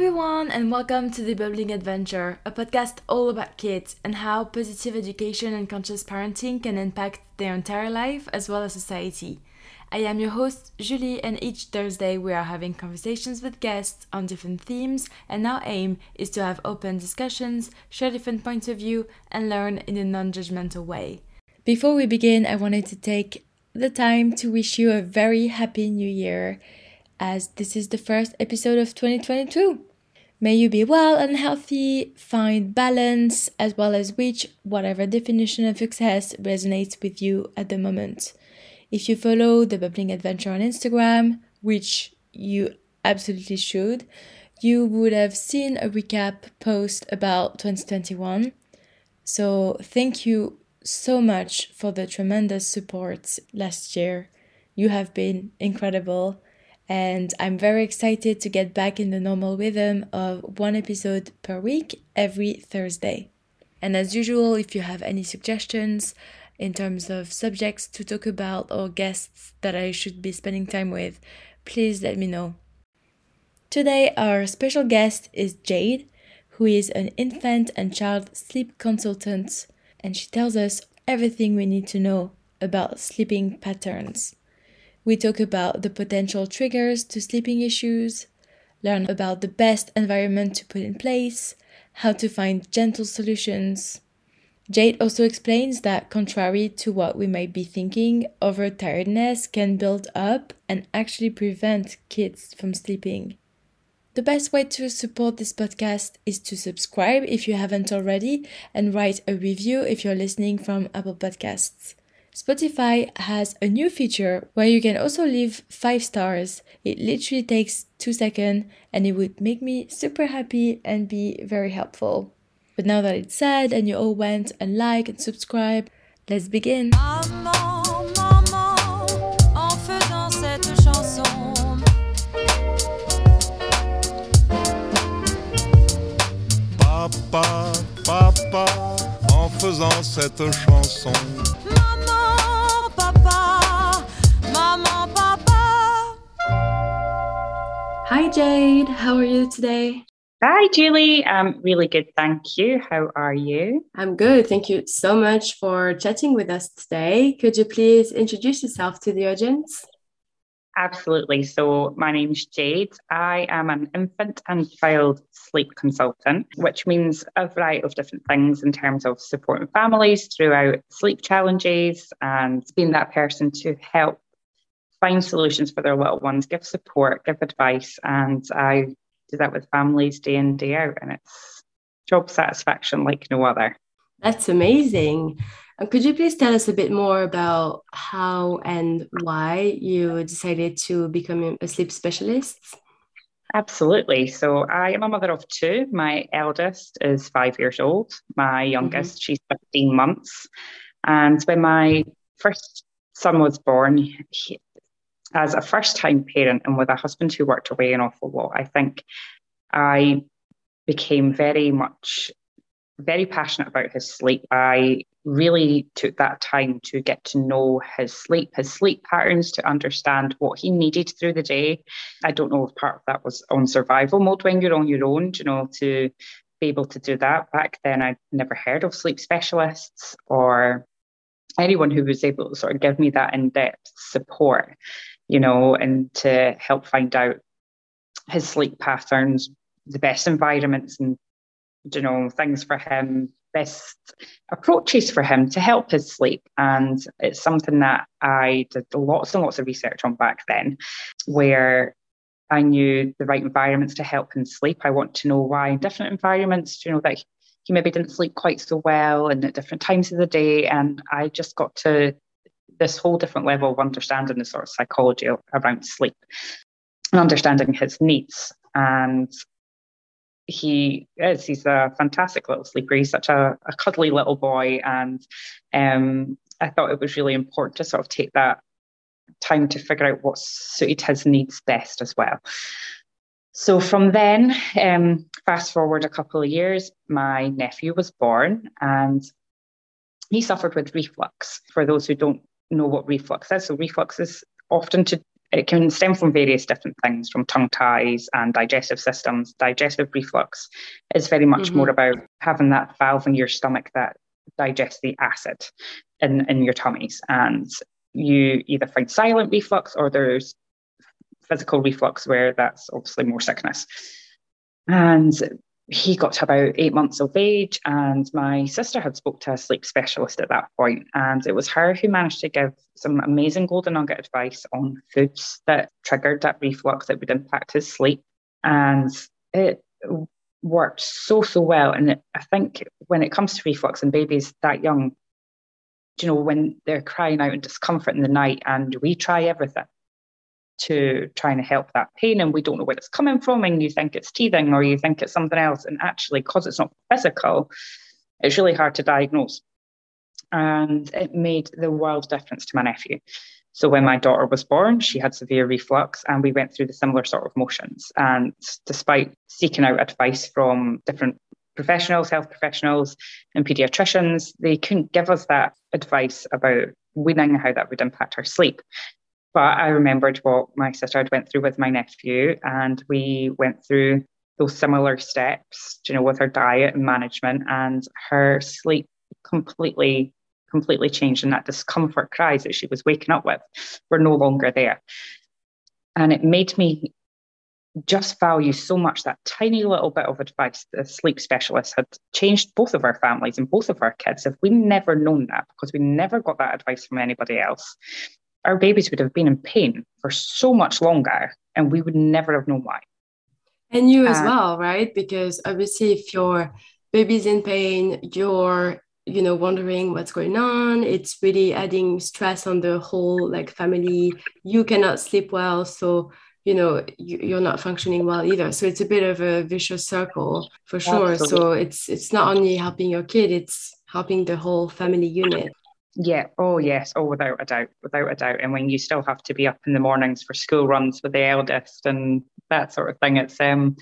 Everyone, and welcome to The Bubbling Adventure, a podcast all about kids and how positive education and conscious parenting can impact their entire life as well as society. I am your host, Julie, and each Thursday we are having conversations with guests on different themes, and our aim is to have open discussions, share different points of view, and learn in a non judgmental way. Before we begin, I wanted to take the time to wish you a very happy new year as this is the first episode of 2022. May you be well and healthy, find balance, as well as reach whatever definition of success resonates with you at the moment. If you follow the Bubbling Adventure on Instagram, which you absolutely should, you would have seen a recap post about 2021. So, thank you so much for the tremendous support last year. You have been incredible and I'm very excited to get back in the normal rhythm of one episode per week every Thursday. And as usual, if you have any suggestions in terms of subjects to talk about or guests that I should be spending time with, please let me know. Today, our special guest is Jade, who is an infant and child sleep consultant, and she tells us everything we need to know about sleeping patterns. We talk about the potential triggers to sleeping issues, learn about the best environment to put in place, how to find gentle solutions. Jade also explains that, contrary to what we might be thinking, overtiredness can build up and actually prevent kids from sleeping. The best way to support this podcast is to subscribe if you haven't already and write a review if you're listening from Apple Podcasts. Spotify has a new feature where you can also leave five stars. It literally takes two seconds and it would make me super happy and be very helpful. But now that it's said and you all went and like and subscribe, let's begin. Maman, maman, en faisant cette chanson. Papa, papa, en faisant cette chanson. Hi Jade, how are you today? Hi, Julie. I'm really good, thank you. How are you? I'm good. Thank you so much for chatting with us today. Could you please introduce yourself to the audience? Absolutely. So, my name's Jade. I am an infant and child sleep consultant, which means a variety of different things in terms of supporting families throughout sleep challenges and being that person to help find solutions for their little ones, give support, give advice. And I do that with families day in, day out. And it's job satisfaction like no other. That's amazing. And could you please tell us a bit more about how and why you decided to become a sleep specialist? Absolutely. So I am a mother of two. My eldest is five years old. My mm-hmm. youngest, she's 15 months. And when my first son was born, he, as a first time parent and with a husband who worked away an awful lot, I think I became very much, very passionate about his sleep. I really took that time to get to know his sleep, his sleep patterns, to understand what he needed through the day. I don't know if part of that was on survival mode when you're on your own, you know, to be able to do that. Back then, I'd never heard of sleep specialists or anyone who was able to sort of give me that in-depth support, you know, and to help find out his sleep patterns, the best environments and you know things for him best approaches for him to help his sleep. And it's something that i did lots and lots of research on back then where i knew the right environments to help him sleep. I want to know why in different environments you know that he maybe didn't sleep quite so well and at different times of the day. And i just got to this whole different level of understanding the sort of psychology around sleep and understanding his needs. And he is he's a fantastic little sleeper. He's such a, a cuddly little boy. And um, i thought it was really important to sort of take that time to figure out what suited his needs best as well. So from then um, fast forward a couple of years my nephew was born and he suffered with reflux. For those who don't know what reflux is so reflux is often to it can stem from various different things, from tongue ties and digestive systems. Digestive reflux is very much mm-hmm. more about having that valve in your stomach that digests the acid in, in your tummies. And you either find silent reflux or there's physical reflux where that's obviously more sickness. And he got to about eight months of age and my sister had spoke to a sleep specialist at that point and it was her who managed to give some amazing golden nugget advice on foods that triggered that reflux that would impact his sleep. And it worked so so well. And i think when it comes to reflux in babies that young you know when they're crying out in discomfort in the night and we try everything to trying to help that pain and we don't know where it's coming from and you think it's teething or you think it's something else and actually because it's not physical it's really hard to diagnose. And it made the world difference to my nephew. So when my daughter was born she had severe reflux and we went through the similar sort of motions. And despite seeking out advice from different professionals health professionals and pediatricians they couldn't give us that advice about weaning how that would impact her sleep but I remembered what my sister had went through with my nephew, and we went through those similar steps, you know, with her diet and management, and her sleep completely, completely changed, and that discomfort cries that she was waking up with were no longer there. And it made me just value so much that tiny little bit of advice the sleep specialist had changed both of our families and both of our kids. If we never known that, because we never got that advice from anybody else, our babies would have been in pain for so much longer and we would never have known why. And you as uh, well, right? Because obviously, if your baby's in pain, you're you know wondering what's going on it's really adding stress on the whole like family you cannot sleep well so you know you, are not functioning well either so it's a bit of a vicious circle for sure absolutely. so it's it's not only helping your kid it's helping the whole family unit yeah. Oh, yes. Oh, without a doubt. Without a doubt. And when you still have to be up in the mornings for school runs with the eldest and that sort of thing, it's um,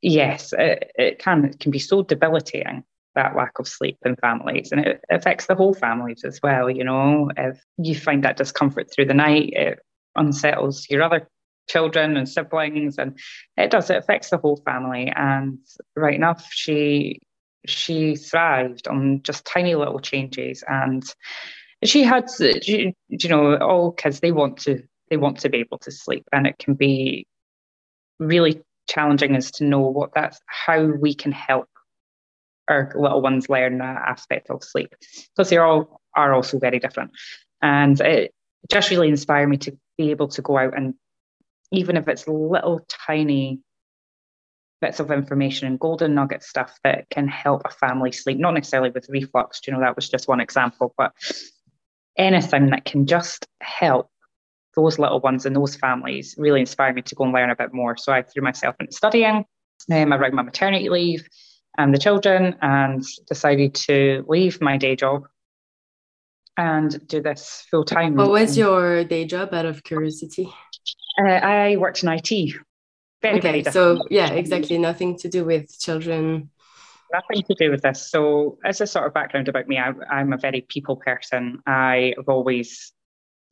yes, it, it can it can be so debilitating that lack of sleep in families, and it affects the whole families as well. You know, if you find that discomfort through the night, it unsettles your other children and siblings, and it does. It affects the whole family. And right enough, she she thrived on just tiny little changes and she had you know all kids they want to they want to be able to sleep and it can be really challenging as to know what that's how we can help our little ones learn that aspect of sleep because they all are also very different. And it just really inspired me to be able to go out and even if it's little tiny bits of information and golden nugget stuff that can help a family sleep, not necessarily with reflux, you know, that was just one example, but anything that can just help those little ones and those families really inspired me to go and learn a bit more. So I threw myself into studying um, around my maternity leave and the children and decided to leave my day job and do this full time. What was your day job out of curiosity? Uh, I worked in IT very, okay, very. So yeah, exactly. Nothing to do with children. Nothing to do with this. So as a sort of background about me, I, I'm a very people person. I have always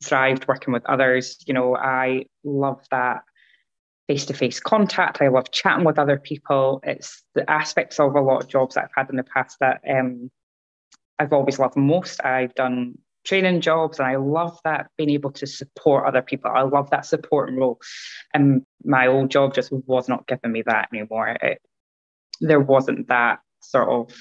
thrived working with others. You know, I love that face-to-face contact. I love chatting with other people. It's the aspects of a lot of jobs that I've had in the past that um, I've always loved most. I've done training jobs and I love that being able to support other people. I love that support role. And my old job just was not giving me that anymore. It, there wasn't that sort of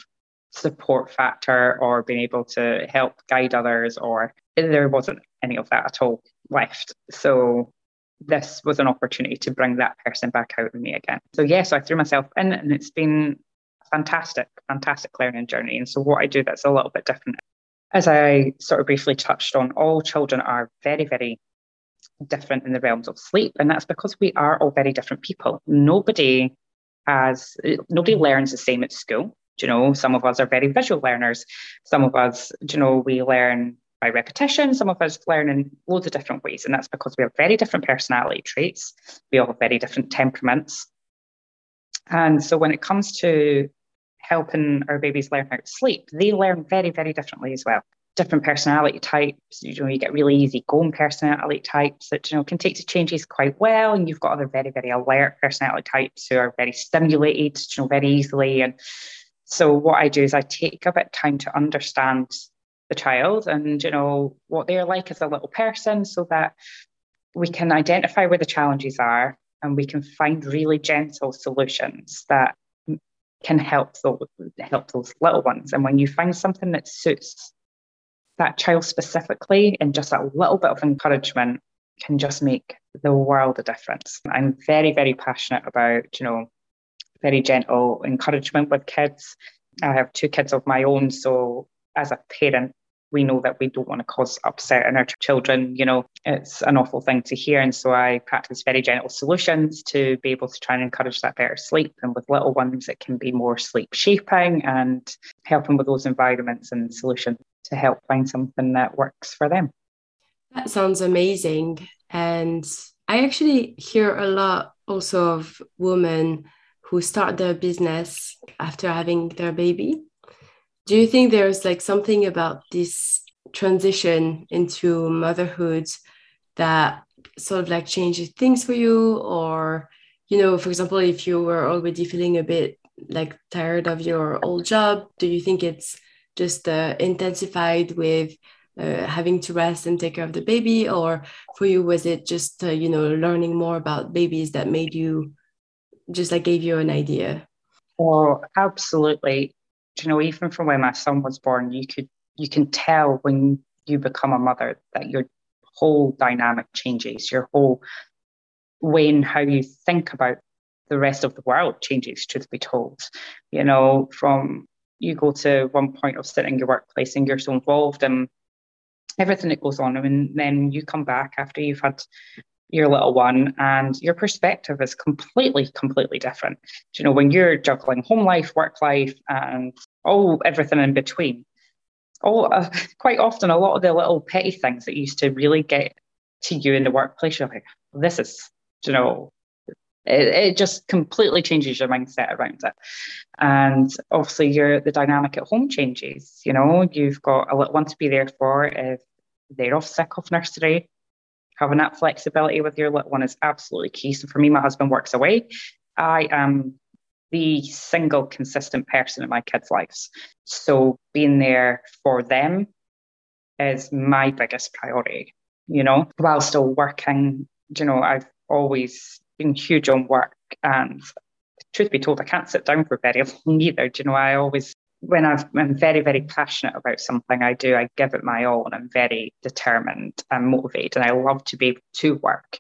support factor or being able to help guide others or there wasn't any of that at all left. So this was an opportunity to bring that person back out of me again. So yes, yeah, so I threw myself in and it's been fantastic, fantastic learning journey. And so what I do that's a little bit different. As I sort of briefly touched on, all children are very, very different in the realms of sleep. And that's because we are all very different people. Nobody has nobody learns the same at school. you know, some of us are very visual learners. Some of us, you know, we learn by repetition. Some of us learn in loads of different ways. And that's because we have very different personality traits. We all have very different temperaments. And so when it comes to helping our babies learn how to sleep, they learn very, very differently as well. Different personality types, you know, you get really easy going personality types that, you know, can take to changes quite well. And you've got other very, very alert personality types who are very stimulated, you know, very easily. And so what I do is I take a bit of time to understand the child and you know what they're like as a little person so that we can identify where the challenges are and we can find really gentle solutions that can help those, help those little ones. And when you find something that suits that child specifically and just a little bit of encouragement can just make the world a difference. I'm very very passionate about you know very gentle encouragement with kids. I have two kids of my own so as a parent we know that we don't want to cause upset in our children. You know, it's an awful thing to hear. And so I practice very gentle solutions to be able to try and encourage that better sleep. And with little ones, it can be more sleep shaping and helping with those environments and solutions to help find something that works for them. That sounds amazing. And I actually hear a lot also of women who start their business after having their baby do you think there's like something about this transition into motherhood that sort of like changes things for you? Or you know for example if you were already feeling a bit like tired of your old job do you think it's just uh, intensified with uh, having to rest and take care of the baby? Or for you was it just uh, you know learning more about babies that made you just like gave you an idea? Oh absolutely you know, even from when my son was born, you could you can tell when you become a mother that your whole dynamic changes, your whole way in how you think about the rest of the world changes, truth be told. You know, from you go to one point of sitting in your workplace and you're so involved in everything that goes on, and then you come back after you've had your little one and your perspective is completely completely different. You know when you're juggling home life work life and all everything in between all uh, quite often a lot of the little petty things that used to really get to you in the workplace you're like this is you know it, it just completely changes your mindset around it. And obviously your the dynamic at home changes you know you've got a little one to be there for if they're off sick off nursery having that flexibility with your little one is absolutely key. So for me, my husband works away. I am the single consistent person in my kids' lives. So being there for them is my biggest priority, you know, while still working. You know, I've always been huge on work and truth be told, I can't sit down for very long either. Do you know, I always when i am very, very passionate about something I do, I give it my all and I'm very determined and motivated and I love to be able to work.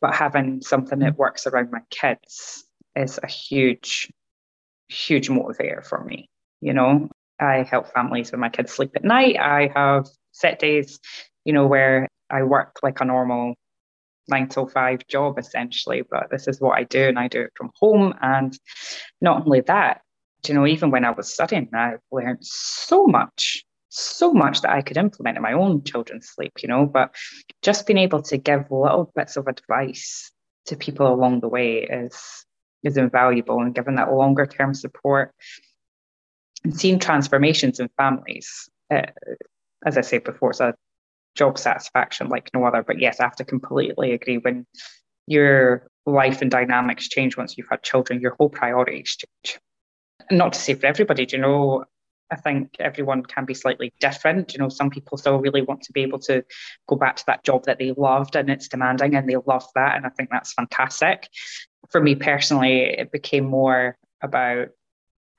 But having something that works around my kids is a huge, huge motivator for me. You know, I help families when my kids sleep at night. I have set days, you know, where I work like a normal nine to five job essentially, but this is what I do and I do it from home. And not only that, you know, even when I was studying, I learned so much, so much that I could implement in my own children's sleep, you know, but just being able to give little bits of advice to people along the way is is invaluable and giving that longer term support and seeing transformations in families. Uh, as I said before, it's a job satisfaction like no other. But yes, I have to completely agree when your life and dynamics change once you've had children, your whole priorities change not to say for everybody, you know, I think everyone can be slightly different. You know, some people still really want to be able to go back to that job that they loved and it's demanding and they love that. And I think that's fantastic. For me personally, it became more about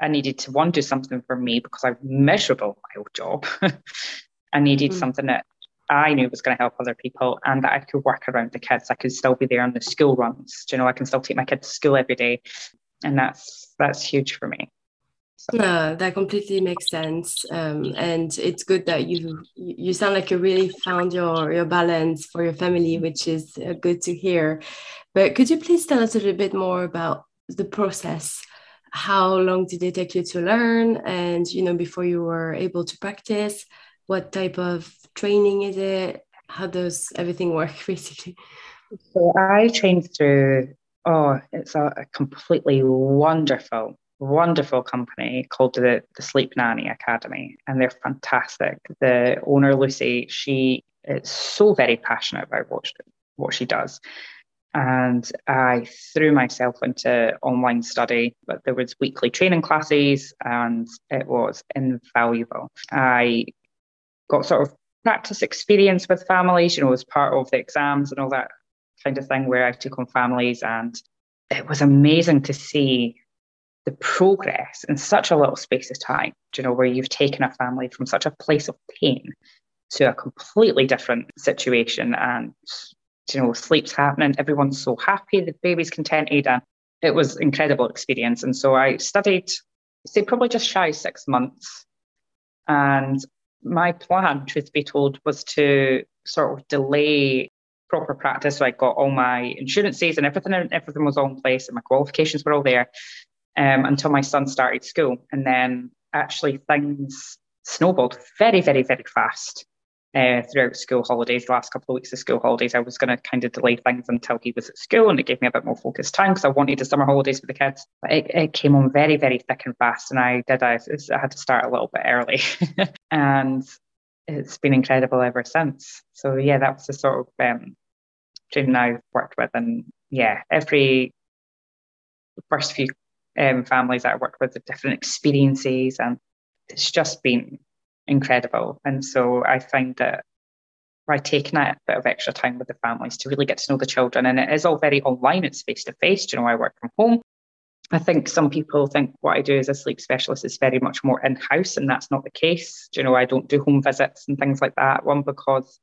I needed to one do something for me because I'm miserable my old job. I needed mm. something that I knew was going to help other people and that I could work around the kids. I could still be there on the school runs. Do you know, I can still take my kids to school every day. And that's that's huge for me. No, that completely makes sense, um, and it's good that you you sound like you really found your your balance for your family, which is uh, good to hear. But could you please tell us a little bit more about the process? How long did it take you to learn, and you know before you were able to practice? What type of training is it? How does everything work, basically? So I trained through. Oh, it's a, a completely wonderful wonderful company called the, the Sleep Nanny Academy, and they're fantastic. The owner, Lucy, she is so very passionate about what she, what she does. And I threw myself into online study, but there was weekly training classes and it was invaluable. I got sort of practice experience with families, you know, as part of the exams and all that kind of thing where I took on families and it was amazing to see the progress in such a little space of time, you know, where you've taken a family from such a place of pain to a completely different situation and you know sleep's happening everyone's so happy the baby's contented and it was incredible experience. And so i studied say probably just shy six months. And my plan truth be told was to sort of delay proper practice. So i got all my insurances and everything and everything was all in place and my qualifications were all there um, until my son started school. And then actually things snowballed very, very, very fast uh, throughout school holidays. The last couple of weeks of school holidays, I was going to kind of delay things until he was at school, and it gave me a bit more focused time because I wanted the summer holidays with the kids. But it, it came on very, very thick and fast, and I did. I, I had to start a little bit early, and it's been incredible ever since. So yeah, that was the sort of um, training I've worked with, and yeah, every first few um, families that I worked with, the different experiences, and it's just been incredible. And so I find that by taking that bit of extra time with the families to really get to know the children, and it is all very online, it's face to face. You know, I work from home. I think some people think what I do as a sleep specialist is very much more in house, and that's not the case. You know, I don't do home visits and things like that. One, because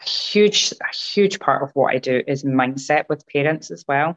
a huge, a huge part of what I do is mindset with parents as well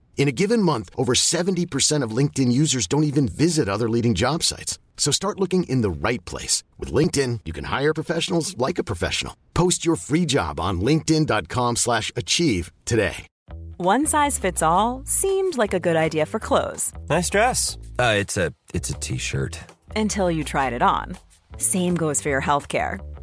In a given month, over 70% of LinkedIn users don't even visit other leading job sites. So start looking in the right place. With LinkedIn, you can hire professionals like a professional. Post your free job on linkedin.com slash achieve today. One size fits all seemed like a good idea for clothes. Nice dress. Uh, it's a It's a T-shirt. Until you tried it on. Same goes for your health care.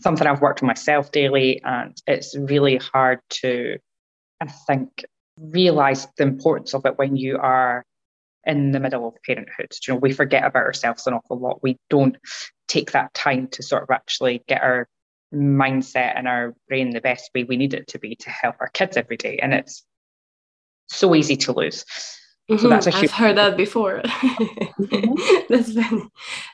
Something I've worked on myself daily, and it's really hard to, I think, realize the importance of it when you are in the middle of parenthood. You know, we forget about ourselves an awful lot. We don't take that time to sort of actually get our mindset and our brain the best way we need it to be to help our kids every day. And it's so easy to lose. Mm-hmm. So that's a huge- I've heard that before. that's funny.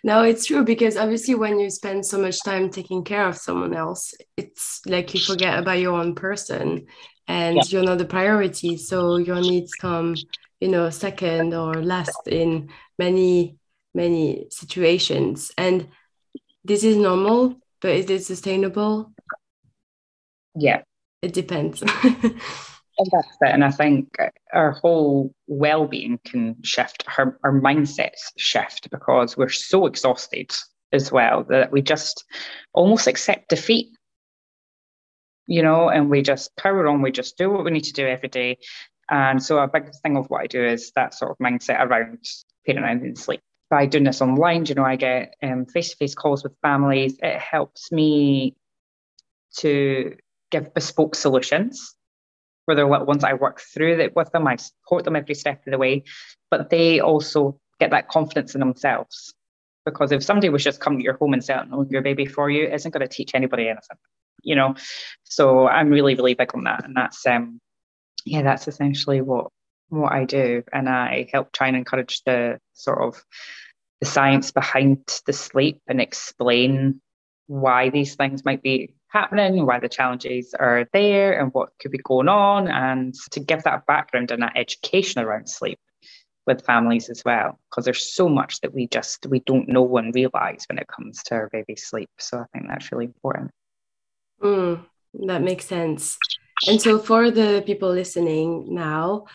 No, it's true because obviously when you spend so much time taking care of someone else, it's like you forget about your own person and yeah. you're not the priority. So your needs come, you know, second or last in many, many situations. And this is normal but is it sustainable? Yeah. It depends. and that's it. And I think our whole well-being can shift, our, our mindsets shift because we're so exhausted as well that we just almost accept defeat. You know, and we just power on, we just do what we need to do every day. And so a big thing of what I do is that sort of mindset around parenting and sleep by doing this online, you know, I get face to face calls with families. It helps me to give bespoke solutions their little ones. I work through it with them, I support them every step of the way, but they also get that confidence in themselves. Because if somebody was just coming to your home and setting your baby for you, isn't going to teach anybody anything, you know. So I'm really, really big on that, and that's um, yeah, that's essentially what what I do, and I help try and encourage the sort of the science behind the sleep and explain why these things might be happening, why the challenges are there, and what could be going on, and to give that background and that education around sleep with families as well, because there's so much that we just we don't know and realize when it comes to our baby's sleep. So I think that's really important. Mm, that makes sense. And so for the people listening now,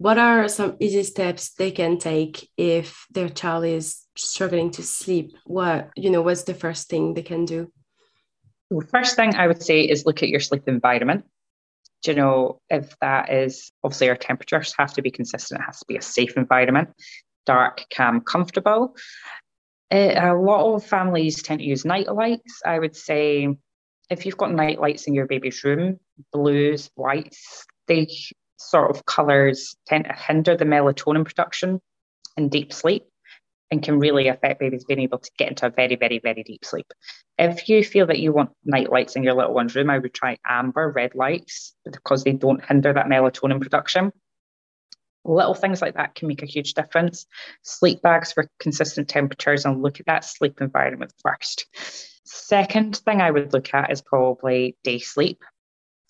what are some easy steps they can take if their child is struggling to sleep? What you know what's the first thing they can do? The first thing i would say is look at your sleep environment. Do you know if that is obviously our temperatures have to be consistent. It has to be a safe environment dark calm comfortable. Uh, a lot of families tend to use night lights i would say if you've got night lights in your baby's room blues whites they sort of colours tend to hinder the melatonin production in deep sleep and can really affect babies being able to get into a very, very, very deep sleep. If you feel that you want night lights in your little one's room, I would try amber red lights because they don't hinder that melatonin production. Little things like that can make a huge difference. Sleep bags for consistent temperatures and look at that sleep environment first. Second thing I would look at is probably day sleep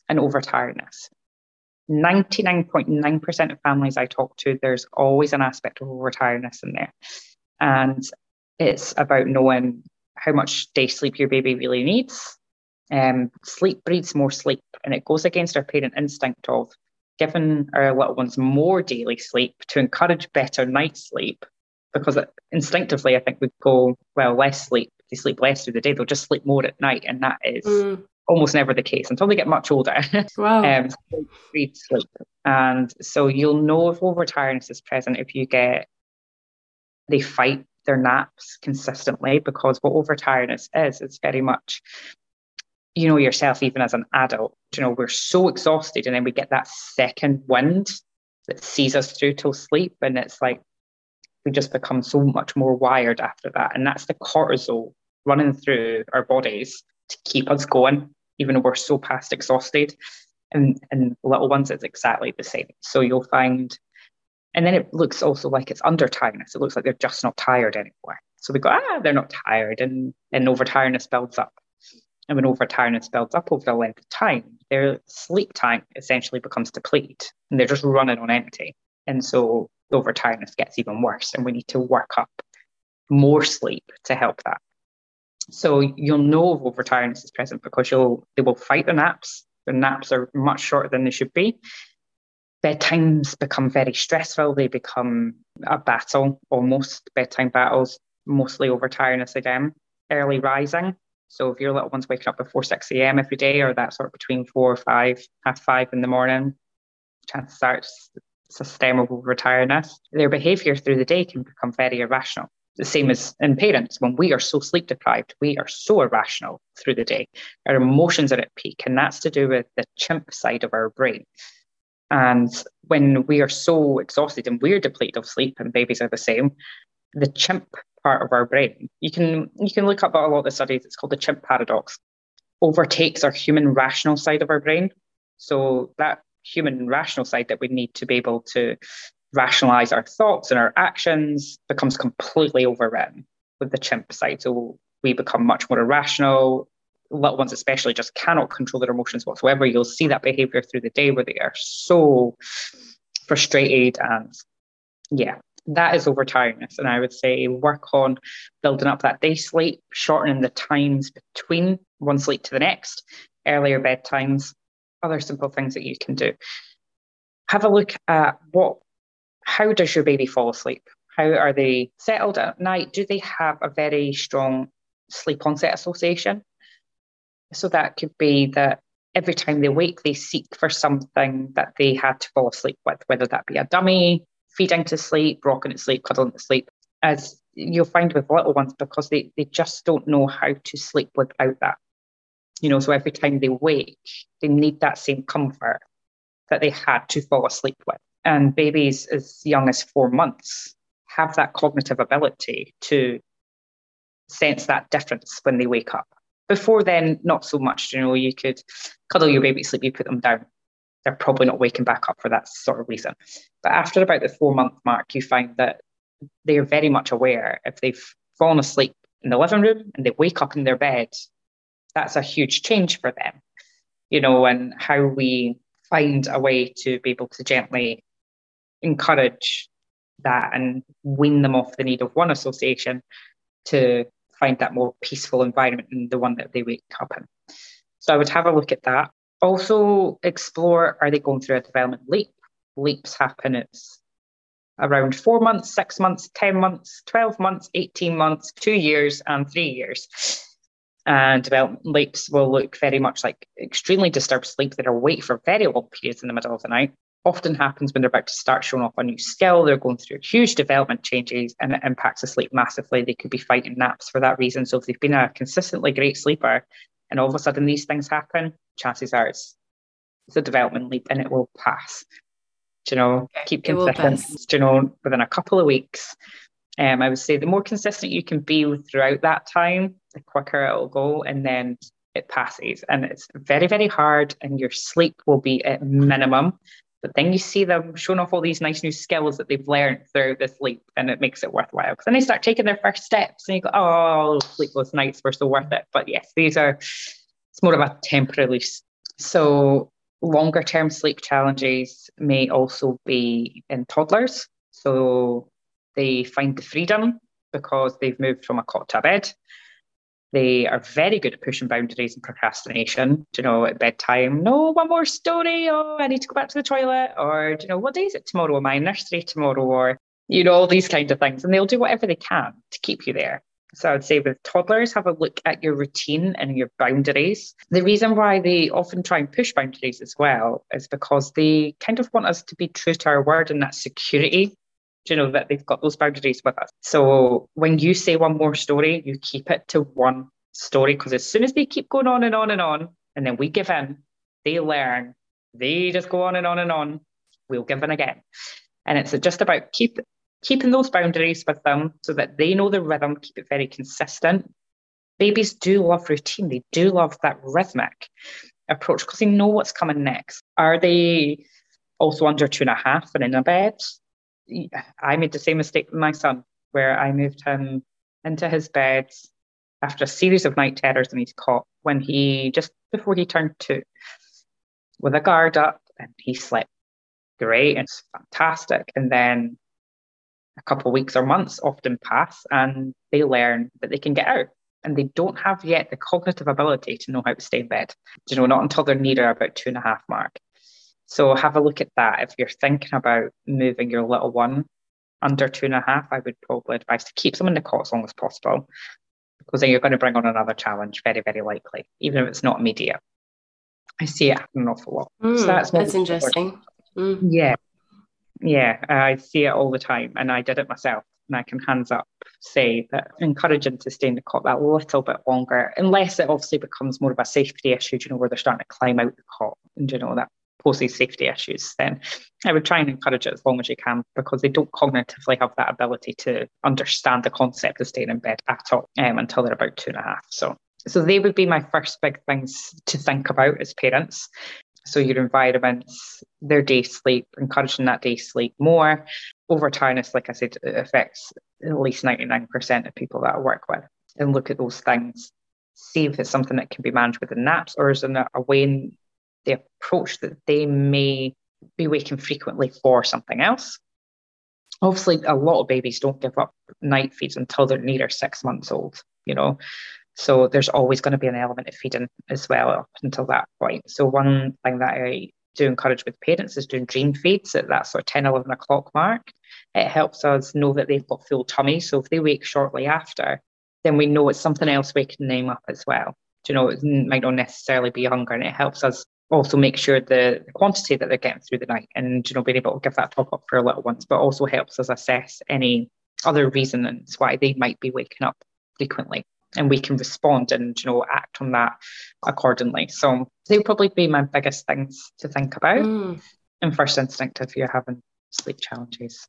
and overtiredness. 99.9% of families I talk to, there's always an aspect of overtiredness in there. And it's about knowing how much day sleep your baby really needs. Um, sleep breeds more sleep, and it goes against our parent instinct of giving our little ones more daily sleep to encourage better night sleep. Because instinctively, I think we go, well, less sleep, they sleep less through the day, they'll just sleep more at night. And that is mm almost never the case until they get much older. Wow. um, sleep. And so you'll know if overtiredness is present if you get they fight their naps consistently because what overtiredness is, it's very much you know yourself even as an adult you know we're so exhausted and then we get that second wind that sees us through till sleep and it's like we just become so much more wired after that and that's the cortisol running through our bodies to keep us going even we're so past exhausted. And, and little ones, it's exactly the same. So you'll find, and then it looks also like it's under tiredness. It looks like they're just not tired anymore. So we go, ah, they're not tired. And, and over tiredness builds up. And when over tiredness builds up over the length of time, their sleep time essentially becomes depleted and they're just running on empty. And so over tiredness gets even worse. And we need to work up more sleep to help that. So you'll know if overtiredness is present because you'll they will fight the naps. The naps are much shorter than they should be. Bedtimes become very stressful. They become a battle almost. Bedtime battles, mostly over tiredness again. Early rising So if your little one's waking up before 6 a.m. every day, or that sort of between four or five, half five in the morning, chances are it's, it's a stem of overtiredness. Their behaviour through the day can become very irrational. The same as in parents, when we are so sleep deprived, we are so irrational through the day. Our emotions are at peak, and that's to do with the chimp side of our brain. And when we are so exhausted and we're depleted of sleep, and babies are the same, the chimp part of our brain, you can you can look up a lot of studies. It's called the chimp paradox. Overtakes our human rational side of our brain. So that human rational side that we need to be able to rationalize our thoughts and our actions becomes completely overwritten with the chimp side. So we become much more irrational. Little ones, especially, just cannot control their emotions whatsoever. You'll see that behavior through the day where they are so frustrated and yeah, that is overtiredness. And I would say work on building up that day sleep, shortening the times between one sleep to the next, earlier bedtimes, other simple things that you can do. Have a look at what how does your baby fall asleep? How are they settled at night? Do they have a very strong sleep onset association? So that could be that every time they wake, they seek for something that they had to fall asleep with, whether that be a dummy, feeding to sleep, rocking to sleep, cuddling to sleep. As you'll find with little ones, because they, they just don't know how to sleep without that. You know, so every time they wake, they need that same comfort that they had to fall asleep with. And babies as young as four months have that cognitive ability to sense that difference when they wake up. Before then, not so much. You know, you could cuddle your baby sleep, you put them down. They're probably not waking back up for that sort of reason. But after about the four month mark, you find that they are very much aware if they've fallen asleep in the living room and they wake up in their bed, that's a huge change for them. You know, and how we find a way to be able to gently encourage that and wean them off the need of one association to find that more peaceful environment in the one that they wake up in. So I would have a look at that. Also explore are they going through a development leap? Leaps happen it's around four months, six months, 10 months, 12 months, 18 months, two years, and three years. And development leaps will look very much like extremely disturbed sleep that are awake for very long periods in the middle of the night often happens when they're about to start showing off a new skill. They're going through huge development changes and it impacts the sleep massively. They could be fighting naps for that reason. So if they've been a consistently great sleeper and all of a sudden these things happen, chances are it's, it's a development leap and it will pass. Do you know, keep consistent. Do you know, within a couple of weeks. Um, I would say the more consistent you can be throughout that time, the quicker it'll go. And then it passes and it's very very hard and your sleep will be at minimum but then you see them showing off all these nice new skills that they've learned through this leap, and it makes it worthwhile. Because then they start taking their first steps, and you go, "Oh, sleepless nights were so worth it." But yes, these are it's more of a temporary. So longer term sleep challenges may also be in toddlers. So they find the freedom because they've moved from a cot to a bed. They are very good at pushing boundaries and procrastination. Do you know, at bedtime, no, one more story. Oh, I need to go back to the toilet. Or, do you know, what day is it tomorrow? I nursery tomorrow? Or, you know, all these kinds of things. And they'll do whatever they can to keep you there. So I'd say with toddlers, have a look at your routine and your boundaries. The reason why they often try and push boundaries as well is because they kind of want us to be true to our word and that security you know that they've got those boundaries with us? So when you say one more story you keep it to one story because as soon as they keep going on and on and on and then we give in they learn they just go on and on and on we'll give in again. And it's just about keep keeping those boundaries with them so that they know the rhythm keep it very consistent. Babies do love routine. They do love that rhythmic approach because they know what's coming next. Are they also under two and a half and in a bed I made the same mistake with my son, where I moved him into his bed after a series of night terrors and he's caught when he just before he turned two, with a guard up, and he slept great and it's fantastic. And then a couple of weeks or months often pass, and they learn that they can get out. And they don't have yet the cognitive ability to know how to stay in bed. You know, not until they're near about two and a half mark. So have a look at that. If you're thinking about moving your little one under two and a half, I would probably advise to keep them in the cot as long as possible because then you're going to bring on another challenge, very, very likely, even if it's not immediate. I see it happen an awful lot. Mm, so that's, that's interesting. Mm. Yeah. Yeah. I see it all the time. And I did it myself. And I can hands up say that encouraging to stay in the cot that little bit longer, unless it obviously becomes more of a safety issue, you know, where they're starting to climb out the cot and, you know, that poses safety issues, then I would try and encourage it as long as you can because they don't cognitively have that ability to understand the concept of staying in bed at all um, until they're about two and a half. So, so they would be my first big things to think about as parents. So your environments, their day sleep, encouraging that day sleep more. Over tiredness, like I said, it affects at least 99% of people that I work with. And look at those things, see if it's something that can be managed with the naps or is there a way the approach that they may be waking frequently for something else. Obviously, a lot of babies don't give up night feeds until they're near six months old, you know. So there's always going to be an element of feeding as well up until that point. So one thing that I do encourage with parents is doing dream feeds at that sort of 10, 11 o'clock mark. It helps us know that they've got full tummy. So if they wake shortly after, then we know it's something else waking them up as well. Do you know, it might not necessarily be hunger, and it helps us also make sure the, the quantity that they're getting through the night and you know being able to give that top up for a little ones, but also helps us assess any other reasons why they might be waking up frequently. And we can respond and you know act on that accordingly. So they'll probably be my biggest things to think about. Mm. in first instinct if you're having sleep challenges.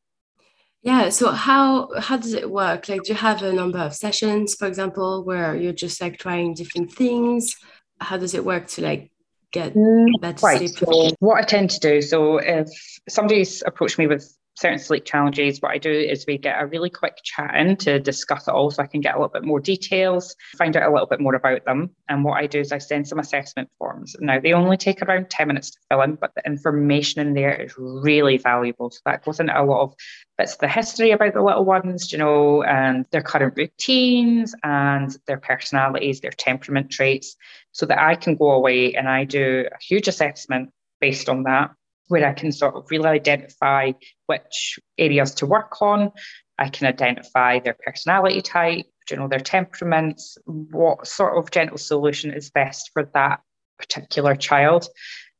Yeah so how how does it work? Like do you have a number of sessions for example where you're just like trying different things? How does it work to like get mm, better right. sleep So what I tend to do, so if somebody's approached me with certain sleep challenges, what I do is we get a really quick chat in to discuss it all so I can get a little bit more details, find out a little bit more about them. And what I do is I send some assessment forms. Now, they only take around 10 minutes to fill in, but the information in there is really valuable. So that goes into a lot of bits of the history about the little ones, you know, and their current routines and their personalities, their temperament traits, so that I can go away and I do a huge assessment based on that where I can sort of really identify which areas to work on. I can identify their personality type, you know, their temperaments, what sort of gentle solution is best for that particular child.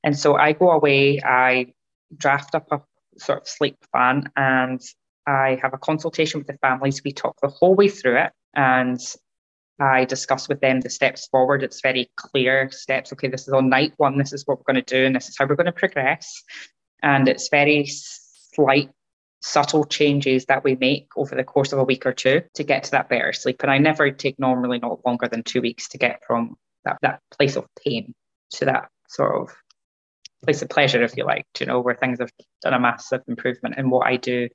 And so I go away, I draft up a sort of sleep plan and I have a consultation with the families. We talk the whole way through it and I discuss with them the steps forward. It's very clear steps. Okay, this is on night one. This is what we're going to do, and this is how we're going to progress. And it's very slight, subtle changes that we make over the course of a week or two to get to that better sleep. And I never take normally not longer than two weeks to get from that, that place of pain to that sort of place of pleasure, if you like, you know, where things have done a massive improvement. And what I do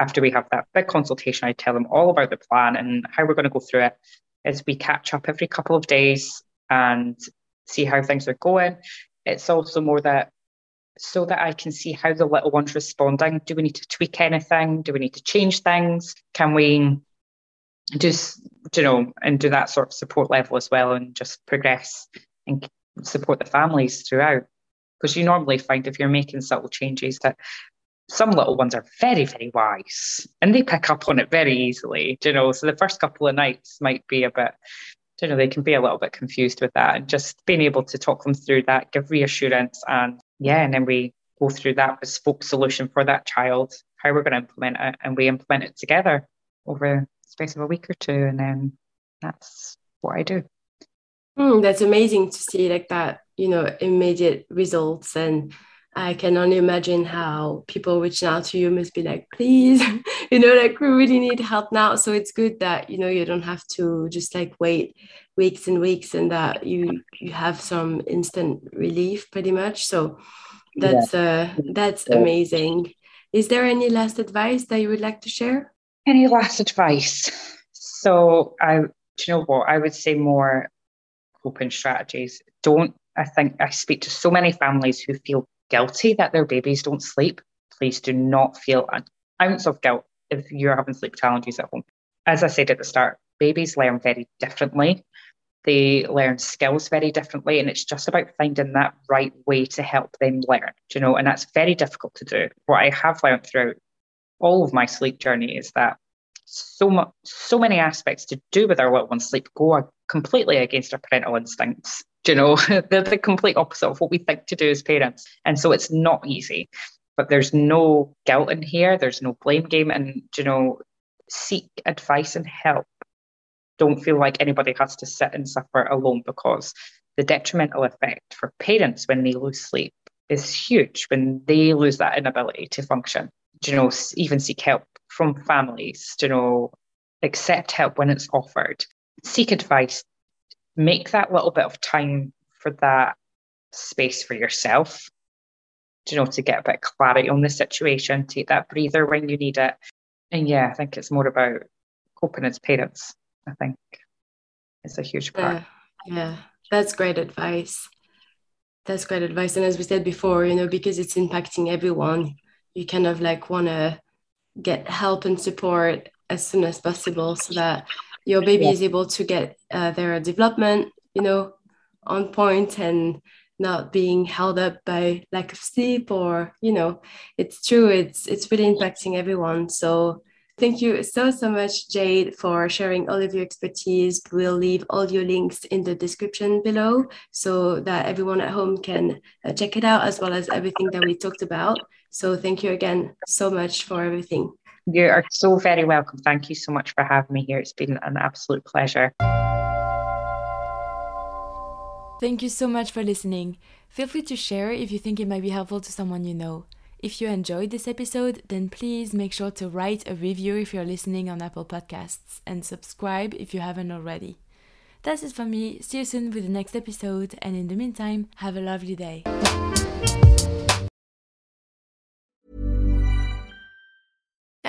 after we have that big consultation, I tell them all about the plan and how we're going to go through it is we catch up every couple of days and see how things are going. It's also more that so that I can see how the little one's responding. Do we need to tweak anything? Do we need to change things? Can we just, you know, and do that sort of support level as well and just progress and support the families throughout? Because you normally find if you're making subtle changes that some little ones are very, very wise and they pick up on it very easily, you know. So the first couple of nights might be a bit, you know, they can be a little bit confused with that. And just being able to talk them through that, give reassurance, and yeah, and then we go through that bespoke solution for that child, how we're going to implement it, and we implement it together over the space of a week or two. And then that's what I do. Mm, that's amazing to see like that, you know, immediate results and I can only imagine how people reaching out to you must be like, please, you know, like we really need help now. So it's good that you know you don't have to just like wait weeks and weeks, and that you you have some instant relief, pretty much. So that's yeah. uh that's yeah. amazing. Is there any last advice that you would like to share? Any last advice? So I, do you know what? I would say more coping strategies. Don't I think I speak to so many families who feel guilty that their babies don't sleep, please do not feel an ounce of guilt if you're having sleep challenges at home. As I said at the start, babies learn very differently. They learn skills very differently, and it's just about finding that right way to help them learn, you know, and that's very difficult to do. What I have learned throughout all of my sleep journey is that so much, so many aspects to do with our little one's sleep go completely against our parental instincts. You know, they're the complete opposite of what we think to do as parents, and so it's not easy. But there's no guilt in here. There's no blame game, and you know, seek advice and help. Don't feel like anybody has to sit and suffer alone because the detrimental effect for parents when they lose sleep is huge when they lose that inability to function. You know, even seek help from families, you know, accept help when it's offered, seek advice, make that little bit of time for that space for yourself, you know, to get a bit of clarity on the situation, take that breather when you need it. And yeah, I think it's more about coping as parents, I think it's a huge part. Yeah, yeah. that's great advice. That's great advice. And as we said before, you know, because it's impacting everyone, you kind of like want to get help and support as soon as possible so that your baby yeah. is able to get uh, their development, you know, on point and not being held up by lack of sleep or you know it's true it's it's really impacting everyone so thank you so so much jade for sharing all of your expertise we'll leave all your links in the description below so that everyone at home can uh, check it out as well as everything that we talked about so thank you again so much for everything. You are so very welcome. Thank you so much for having me here. It's been an absolute pleasure. Thank you so much for listening. Feel free to share if you think it might be helpful to someone you know. If you enjoyed this episode, then please make sure to write a review if you're listening on Apple Podcasts and subscribe if you haven't already. That's it for me. See you soon with the next episode, and in the meantime, have a lovely day.